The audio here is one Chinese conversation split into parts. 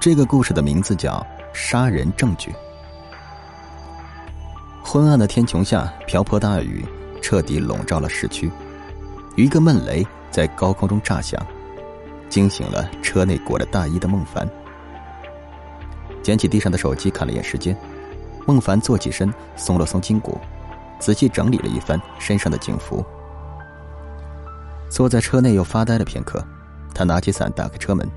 这个故事的名字叫《杀人证据》。昏暗的天穹下，瓢泼大雨彻底笼罩了市区，一个闷雷在高空中炸响，惊醒了车内裹着大衣的孟凡。捡起地上的手机，看了眼时间，孟凡坐起身，松了松筋骨，仔细整理了一番身上的警服，坐在车内又发呆了片刻。他拿起伞，打开车门，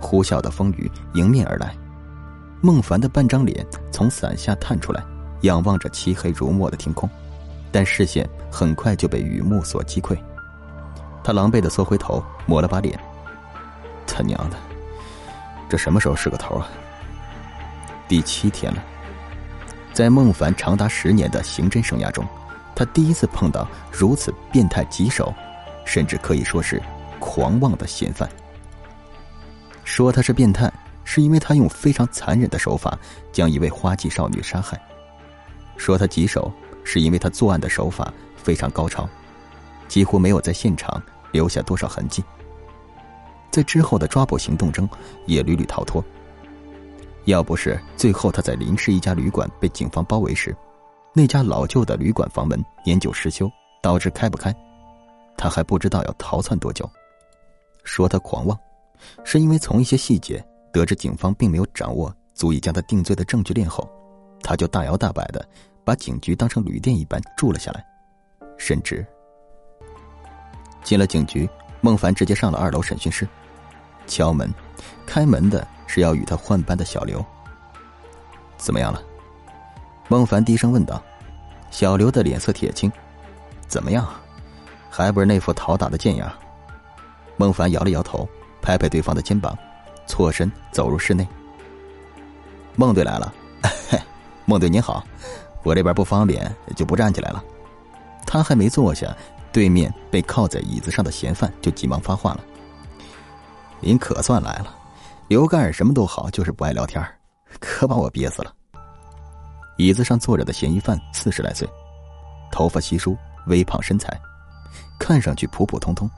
呼啸的风雨迎面而来。孟凡的半张脸从伞下探出来，仰望着漆黑如墨的天空，但视线很快就被雨幕所击溃。他狼狈的缩回头，抹了把脸。他娘的，这什么时候是个头啊？第七天了，在孟凡长达十年的刑侦生涯中，他第一次碰到如此变态棘手，甚至可以说是。狂妄的嫌犯，说他是变态，是因为他用非常残忍的手法将一位花季少女杀害；说他棘手，是因为他作案的手法非常高超，几乎没有在现场留下多少痕迹，在之后的抓捕行动中也屡屡逃脱。要不是最后他在临市一家旅馆被警方包围时，那家老旧的旅馆房门年久失修，导致开不开，他还不知道要逃窜多久。说他狂妄，是因为从一些细节得知警方并没有掌握足以将他定罪的证据链后，他就大摇大摆的把警局当成旅店一般住了下来，甚至进了警局，孟凡直接上了二楼审讯室，敲门，开门的是要与他换班的小刘。怎么样了？孟凡低声问道。小刘的脸色铁青，怎么样？还不是那副讨打的贱样。孟凡摇了摇头，拍拍对方的肩膀，错身走入室内。孟队来了，孟队您好，我这边不方便，就不站起来了。他还没坐下，对面被靠在椅子上的嫌犯就急忙发话了：“您可算来了，刘干什么都好，就是不爱聊天，可把我憋死了。”椅子上坐着的嫌疑犯四十来岁，头发稀疏，微胖身材，看上去普普通通。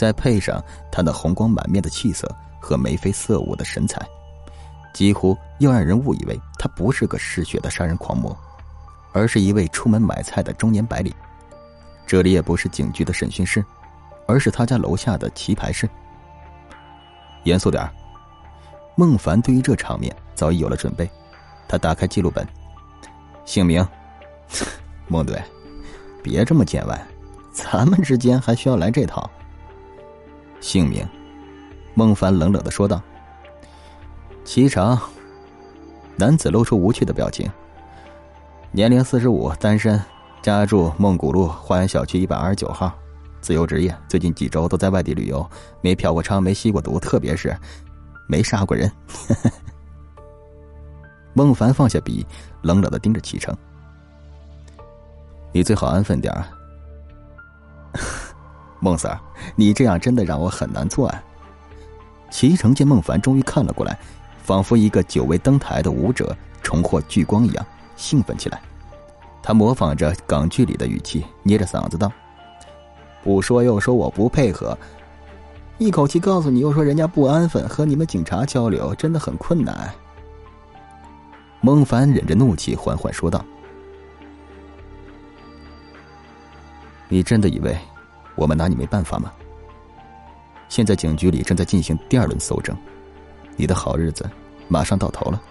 再配上他那红光满面的气色和眉飞色舞的神采，几乎又让人误以为他不是个嗜血的杀人狂魔，而是一位出门买菜的中年白领。这里也不是警局的审讯室，而是他家楼下的棋牌室。严肃点儿孟凡对于这场面早已有了准备，他打开记录本，姓名，孟队，别这么见外，咱们之间还需要来这套。姓名，孟凡冷冷的说道。齐长，男子露出无趣的表情。年龄四十五，单身，家住孟古路花园小区一百二十九号，自由职业，最近几周都在外地旅游，没嫖过娼，没吸过毒，特别是没杀过人。孟凡放下笔，冷冷的盯着齐成。你最好安分点儿孟 Sir，你这样真的让我很难作案。齐成见孟凡终于看了过来，仿佛一个久未登台的舞者重获聚光一样，兴奋起来。他模仿着港剧里的语气，捏着嗓子道：“不说又说我不配合，一口气告诉你又说人家不安分，和你们警察交流真的很困难。”孟凡忍着怒气，缓缓说道：“你真的以为？”我们拿你没办法吗？现在警局里正在进行第二轮搜证，你的好日子马上到头了，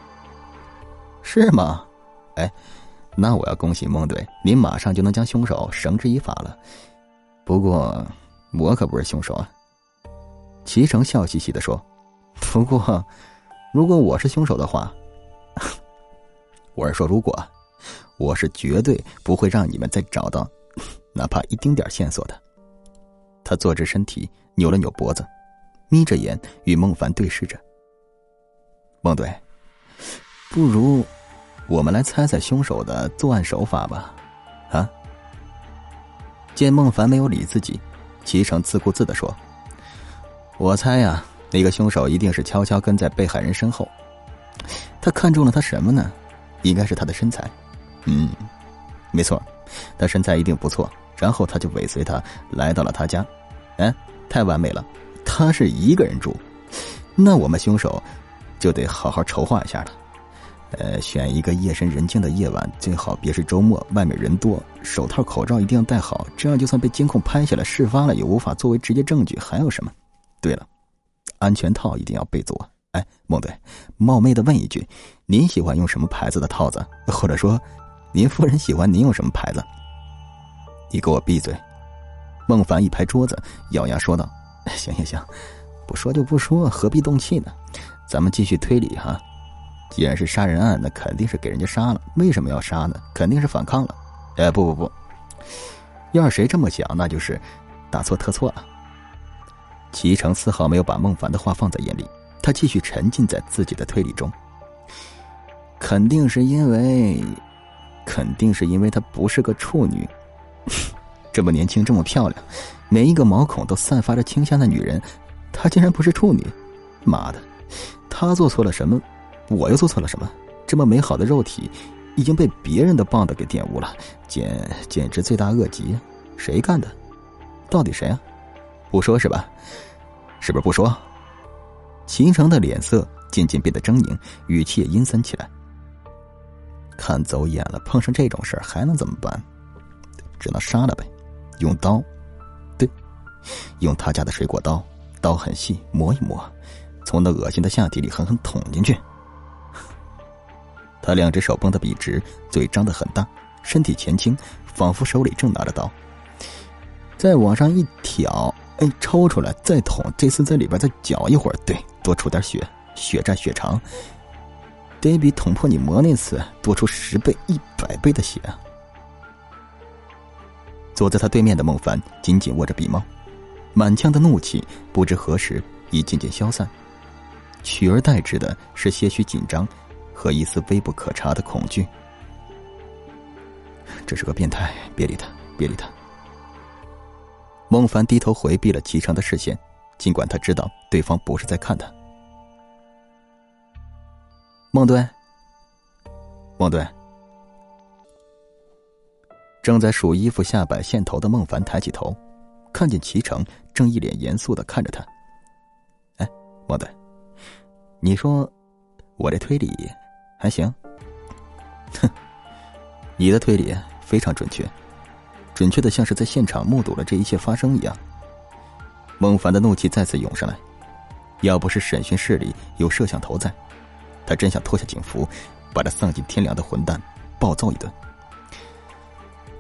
是吗？哎，那我要恭喜孟队，您马上就能将凶手绳之以法了。不过，我可不是凶手啊。齐成笑嘻嘻的说：“不过，如果我是凶手的话，我是说如果，我是绝对不会让你们再找到哪怕一丁点线索的。”他坐直身体，扭了扭脖子，眯着眼与孟凡对视着。孟队，不如我们来猜猜凶手的作案手法吧？啊？见孟凡没有理自己，齐成自顾自的说：“我猜呀，那个凶手一定是悄悄跟在被害人身后。他看中了他什么呢？应该是他的身材。嗯，没错，他身材一定不错。然后他就尾随他来到了他家。”哎，太完美了！他是一个人住，那我们凶手就得好好筹划一下了。呃，选一个夜深人静的夜晚，最好别是周末，外面人多，手套、口罩一定要戴好，这样就算被监控拍下来事发了，也无法作为直接证据。还有什么？对了，安全套一定要备足。哎，孟队，冒昧的问一句，您喜欢用什么牌子的套子？或者说，您夫人喜欢您用什么牌子？你给我闭嘴！孟凡一拍桌子，咬牙说道：“ 行行行，不说就不说，何必动气呢？咱们继续推理哈。既然是杀人案，那肯定是给人家杀了。为什么要杀呢？肯定是反抗了。哎，不不不，要是谁这么想，那就是大错特错了。”齐成丝毫没有把孟凡的话放在眼里，他继续沉浸在自己的推理中。肯定是因为，肯定是因为她不是个处女。这么年轻，这么漂亮，每一个毛孔都散发着清香的女人，她竟然不是处女？妈的，她做错了什么？我又做错了什么？这么美好的肉体，已经被别人的棒子给玷污了，简简直罪大恶极！谁干的？到底谁啊？不说是吧？是不是不说？秦城的脸色渐渐变得狰狞，语气也阴森起来。看走眼了，碰上这种事儿还能怎么办？只能杀了呗。用刀，对，用他家的水果刀，刀很细，磨一磨，从那恶心的下体里狠狠捅进去。他两只手绷得笔直，嘴张得很大，身体前倾，仿佛手里正拿着刀。再往上一挑，哎，抽出来再捅，这次在里边再搅一会儿，对，多出点血，血债血偿，得比捅破你膜那次多出十倍、一百倍的血。坐在他对面的孟凡紧紧握着笔帽，满腔的怒气不知何时已渐渐消散，取而代之的是些许紧张和一丝微不可察的恐惧。这是个变态，别理他，别理他。孟凡低头回避了齐成的视线，尽管他知道对方不是在看他。孟队，孟队。正在数衣服下摆线头的孟凡抬起头，看见齐成正一脸严肃的看着他。哎，孟队，你说我这推理还行？哼，你的推理非常准确，准确的像是在现场目睹了这一切发生一样。孟凡的怒气再次涌上来，要不是审讯室里有摄像头在，他真想脱下警服，把这丧尽天良的混蛋暴揍一顿。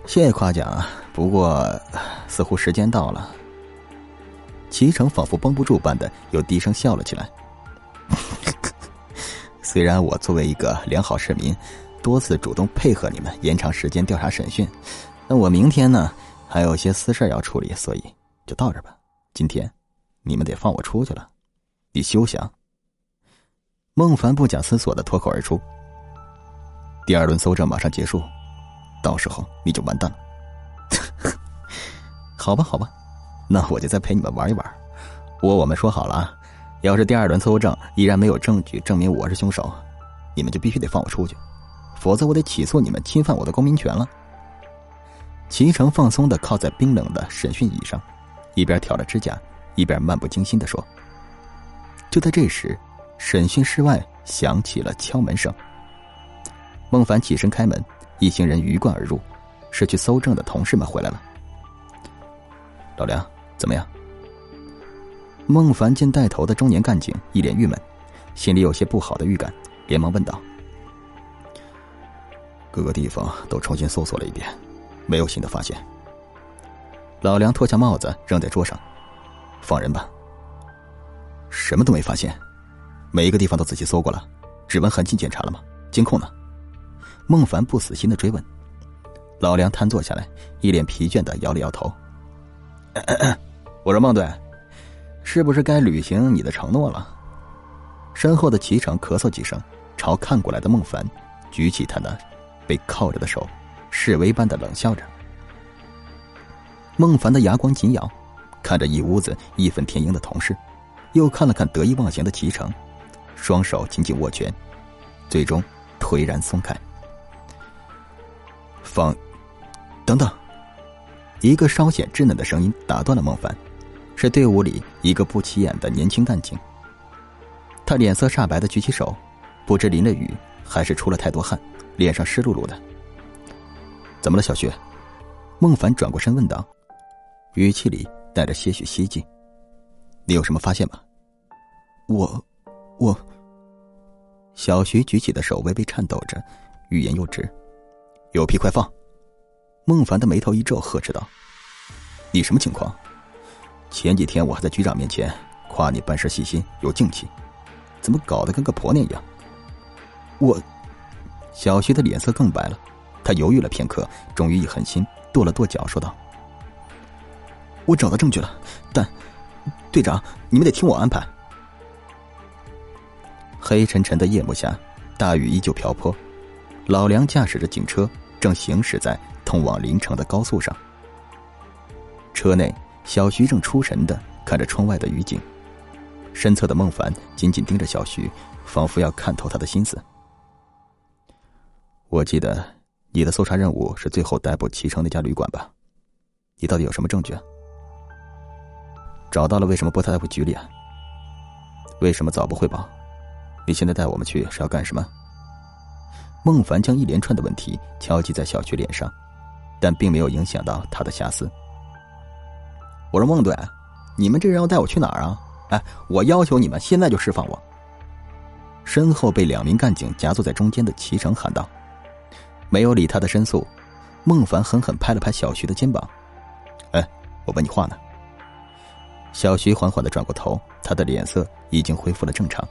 谢谢夸奖，不过似乎时间到了。齐成仿佛绷不住般的又低声笑了起来。虽然我作为一个良好市民，多次主动配合你们延长时间调查审讯，那我明天呢还有些私事要处理，所以就到这吧。今天你们得放我出去了，你休想！孟凡不假思索的脱口而出。第二轮搜证马上结束。到时候你就完蛋了。好吧，好吧，那我就再陪你们玩一玩。不过我们说好了啊，要是第二轮搜证依然没有证据证明我是凶手，你们就必须得放我出去，否则我得起诉你们侵犯我的公民权了。齐成放松的靠在冰冷的审讯椅上，一边挑着指甲，一边漫不经心的说。就在这时，审讯室外响起了敲门声。孟凡起身开门。一行人鱼贯而入，是去搜证的同事们回来了。老梁，怎么样？孟凡见带头的中年干警一脸郁闷，心里有些不好的预感，连忙问道：“各个地方都重新搜索了一遍，没有新的发现。”老梁脱下帽子扔在桌上：“放人吧。”什么都没发现，每一个地方都仔细搜过了，指纹痕迹检查了吗？监控呢？孟凡不死心的追问，老梁瘫坐下来，一脸疲倦的摇了摇头。我说孟队，是不是该履行你的承诺了？身后的齐成咳嗽几声，朝看过来的孟凡举起他那被铐着的手，示威般的冷笑着。孟凡的牙关紧咬，看着一屋子义愤填膺的同事，又看了看得意忘形的齐成，双手紧紧握拳，最终颓然松开。放，等等！一个稍显稚嫩的声音打断了孟凡，是队伍里一个不起眼的年轻干警。他脸色煞白的举起手，不知淋了雨还是出了太多汗，脸上湿漉漉的。怎么了，小徐？孟凡转过身问道，语气里带着些许希冀。你有什么发现吗？我，我。小徐举起的手微微颤抖着，欲言又止。有屁快放！孟凡的眉头一皱，呵斥道：“你什么情况？前几天我还在局长面前夸你办事细心有静气，怎么搞得跟个婆娘一样？”我，小徐的脸色更白了。他犹豫了片刻，终于一狠心，跺了跺脚，说道：“我找到证据了，但队长，你们得听我安排。”黑沉沉的夜幕下，大雨依旧瓢泼。老梁驾驶着警车，正行驶在通往临城的高速上。车内，小徐正出神的看着窗外的雨景，身侧的孟凡紧紧盯着小徐，仿佛要看透他的心思。我记得你的搜查任务是最后逮捕齐城那家旅馆吧？你到底有什么证据？找到了，为什么不逮捕局里啊？为什么早不汇报？你现在带我们去是要干什么？孟凡将一连串的问题敲击在小徐脸上，但并没有影响到他的遐思。我说孟队，你们这人要带我去哪儿啊？哎，我要求你们现在就释放我。身后被两名干警夹坐在中间的齐成喊道：“没有理他的申诉。”孟凡狠狠拍了拍小徐的肩膀：“哎，我问你话呢。”小徐缓缓的转过头，他的脸色已经恢复了正常，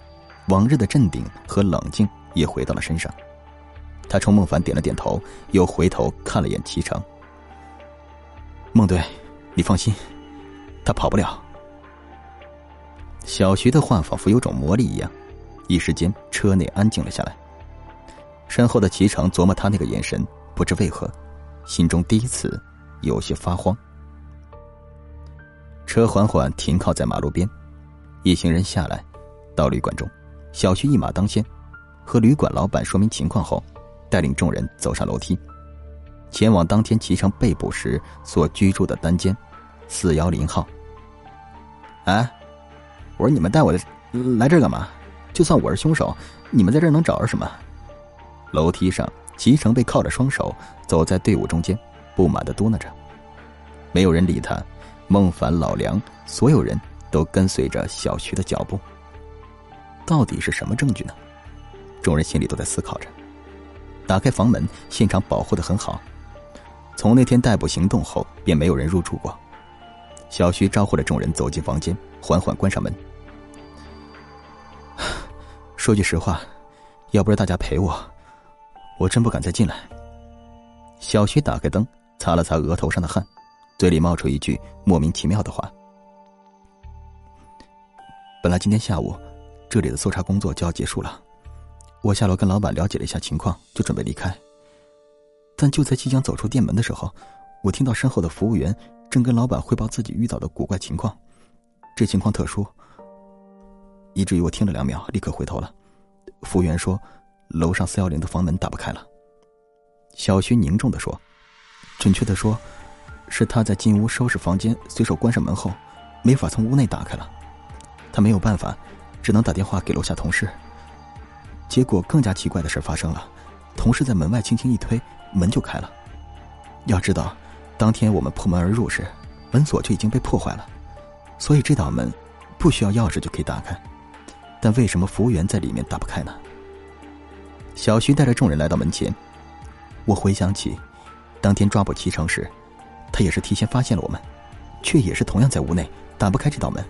往日的镇定和冷静也回到了身上。他冲孟凡点了点头，又回头看了眼齐成。孟队，你放心，他跑不了。小徐的话仿佛有种魔力一样，一时间车内安静了下来。身后的齐成琢磨他那个眼神，不知为何，心中第一次有些发慌。车缓缓停靠在马路边，一行人下来，到旅馆中，小徐一马当先，和旅馆老板说明情况后。带领众人走上楼梯，前往当天齐成被捕时所居住的单间，四幺零号。哎，我说你们带我来这干嘛？就算我是凶手，你们在这能找着什么？楼梯上，齐成被靠着双手走在队伍中间，不满的嘟囔着。没有人理他，孟凡、老梁，所有人都跟随着小徐的脚步。到底是什么证据呢？众人心里都在思考着。打开房门，现场保护的很好。从那天逮捕行动后，便没有人入住过。小徐招呼着众人走进房间，缓缓关上门。说句实话，要不是大家陪我，我真不敢再进来。小徐打开灯，擦了擦额头上的汗，嘴里冒出一句莫名其妙的话：“本来今天下午，这里的搜查工作就要结束了。”我下楼跟老板了解了一下情况，就准备离开。但就在即将走出店门的时候，我听到身后的服务员正跟老板汇报自己遇到的古怪情况。这情况特殊，以至于我听了两秒，立刻回头了。服务员说，楼上四幺零的房门打不开了。小徐凝重的说：“准确的说，是他在进屋收拾房间，随手关上门后，没法从屋内打开了。他没有办法，只能打电话给楼下同事。”结果更加奇怪的事发生了，同事在门外轻轻一推，门就开了。要知道，当天我们破门而入时，门锁就已经被破坏了，所以这道门不需要钥匙就可以打开。但为什么服务员在里面打不开呢？小徐带着众人来到门前，我回想起，当天抓捕齐成时，他也是提前发现了我们，却也是同样在屋内打不开这道门。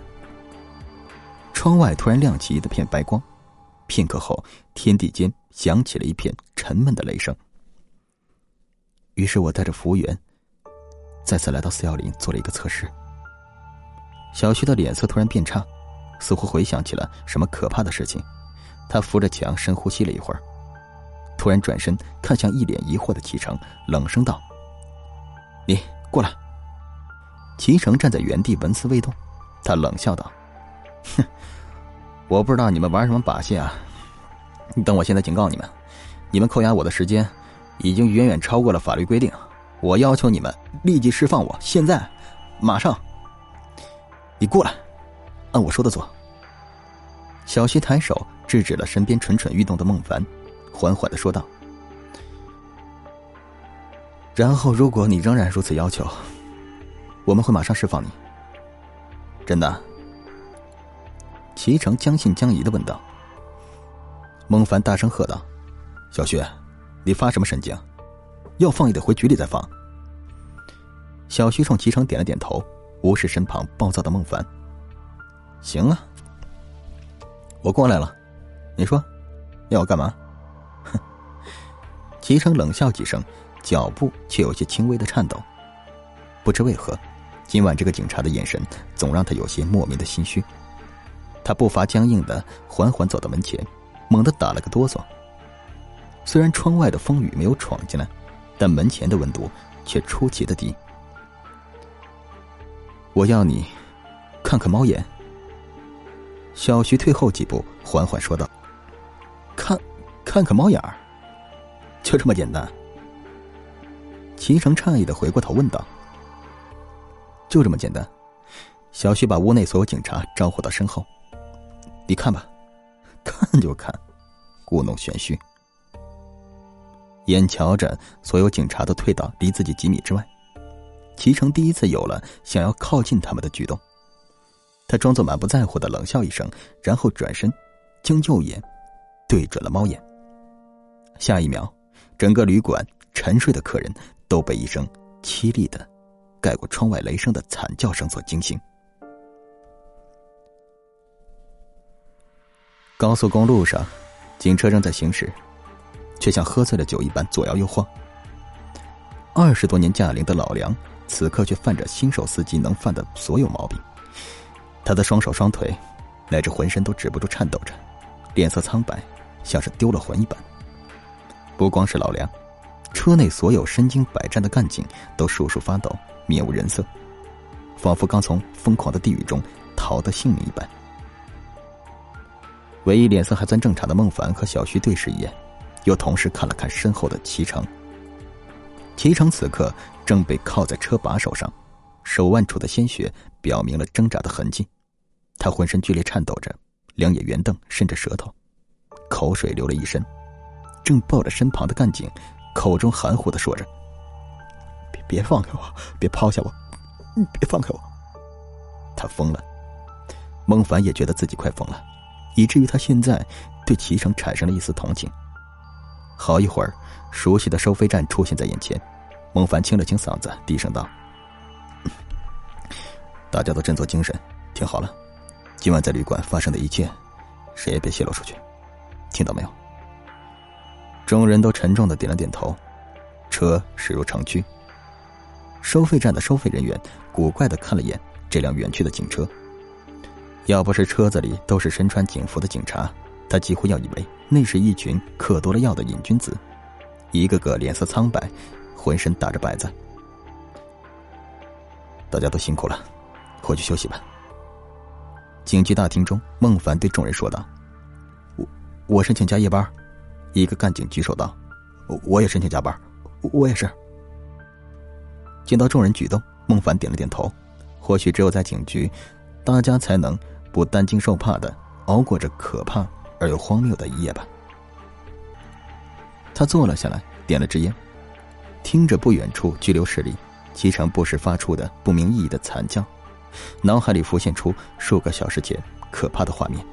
窗外突然亮起一片白光。片刻后，天地间响起了一片沉闷的雷声。于是我带着服务员再次来到四幺零做了一个测试。小徐的脸色突然变差，似乎回想起了什么可怕的事情。他扶着墙深呼吸了一会儿，突然转身看向一脸疑惑的齐成，冷声道：“你过来。”齐成站在原地纹丝未动，他冷笑道：“哼。”我不知道你们玩什么把戏啊！等我现在警告你们，你们扣押我的时间已经远远超过了法律规定。我要求你们立即释放我，现在，马上。你过来，按我说的做。小徐抬手制止了身边蠢蠢欲动的孟凡，缓缓的说道：“然后，如果你仍然如此要求，我们会马上释放你。”真的？齐成将信将疑的问道。孟凡大声喝道：“小徐，你发什么神经？要放也得回局里再放。”小徐冲齐成点了点头，无视身旁暴躁的孟凡。行啊，我过来了，你说，要我干嘛？哼！齐成冷笑几声，脚步却有些轻微的颤抖。不知为何，今晚这个警察的眼神总让他有些莫名的心虚。他步伐僵硬的缓缓走到门前，猛地打了个哆嗦。虽然窗外的风雨没有闯进来，但门前的温度却出奇的低。我要你看看猫眼。小徐退后几步，缓缓说道：“看，看看猫眼儿，就这么简单。”齐成诧异的回过头问道：“就这么简单？”小徐把屋内所有警察招呼到身后：“你看吧，看就看，故弄玄虚。”眼瞧着所有警察都退到离自己几米之外，齐成第一次有了想要靠近他们的举动。他装作满不在乎的冷笑一声，然后转身，将右眼对准了猫眼。下一秒，整个旅馆沉睡的客人都被一声凄厉的、盖过窗外雷声的惨叫声所惊醒。高速公路上，警车正在行驶，却像喝醉了酒一般左摇右晃。二十多年驾龄的老梁，此刻却犯着新手司机能犯的所有毛病。他的双手双腿，乃至浑身都止不住颤抖着，脸色苍白，像是丢了魂一般。不光是老梁，车内所有身经百战的干警都簌簌发抖，面无人色，仿佛刚从疯狂的地狱中逃得性命一般。唯一脸色还算正常的孟凡和小徐对视一眼，又同时看了看身后的齐成。齐成此刻正被靠在车把手上，手腕处的鲜血表明了挣扎的痕迹。他浑身剧烈颤抖着，两眼圆瞪，伸着舌头，口水流了一身，正抱着身旁的干警，口中含糊的说着：“别别放开我，别抛下我，你别放开我。”他疯了。孟凡也觉得自己快疯了，以至于他现在对齐成产生了一丝同情。好一会儿，熟悉的收费站出现在眼前，孟凡清了清嗓子，低声道：“大家都振作精神，听好了。”今晚在旅馆发生的一切，谁也别泄露出去，听到没有？众人都沉重的点了点头。车驶入城区，收费站的收费人员古怪的看了眼这辆远去的警车。要不是车子里都是身穿警服的警察，他几乎要以为那是一群嗑多了药的瘾君子，一个个脸色苍白，浑身打着摆子。大家都辛苦了，回去休息吧。警局大厅中，孟凡对众人说道：“我我申请加夜班。”一个干警举手道：“我也申请加班，我也是。”见到众人举动，孟凡点了点头。或许只有在警局，大家才能不担惊受怕的熬过这可怕而又荒谬的一夜吧。他坐了下来，点了支烟，听着不远处拘留室里齐成不时发出的不明意义的惨叫。脑海里浮现出数个小时前可怕的画面。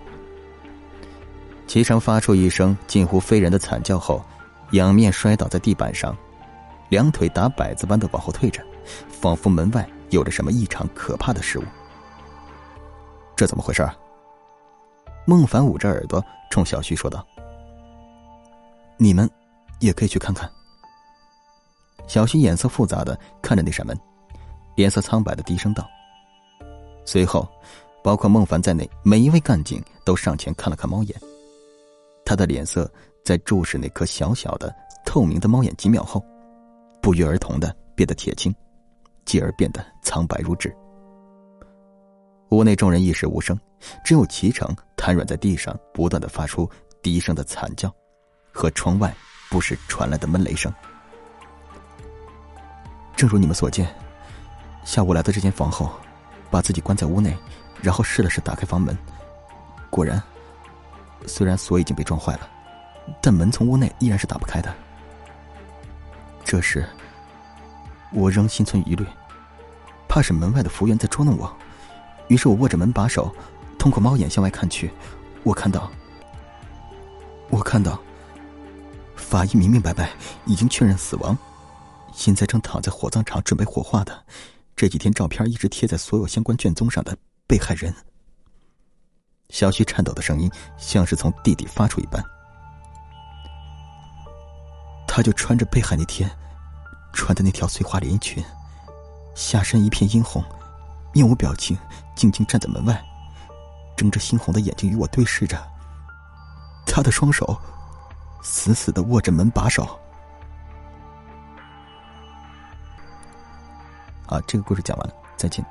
齐成发出一声近乎非人的惨叫后，仰面摔倒在地板上，两腿打摆子般的往后退着，仿佛门外有着什么异常可怕的事物。这怎么回事？孟凡捂着耳朵冲小徐说道：“你们也可以去看看。”小徐眼色复杂的看着那扇门，脸色苍白的低声道。随后，包括孟凡在内，每一位干警都上前看了看猫眼。他的脸色在注视那颗小小的、透明的猫眼几秒后，不约而同的变得铁青，继而变得苍白如纸。屋内众人一时无声，只有齐成瘫软在地上，不断的发出低声的惨叫，和窗外不时传来的闷雷声。正如你们所见，下午来到这间房后。把自己关在屋内，然后试了试打开房门，果然，虽然锁已经被撞坏了，但门从屋内依然是打不开的。这时，我仍心存疑虑，怕是门外的服务员在捉弄我。于是我握着门把手，通过猫眼向外看去，我看到，我看到，法医明明白白已经确认死亡，现在正躺在火葬场准备火化的，这几天照片一直贴在所有相关卷宗上的被害人。小徐颤抖的声音像是从地底发出一般，他就穿着被害那天穿的那条碎花连衣裙，下身一片殷红，面无表情，静静站在门外，睁着猩红的眼睛与我对视着。他的双手死死的握着门把手。啊，这个故事讲完了，再见。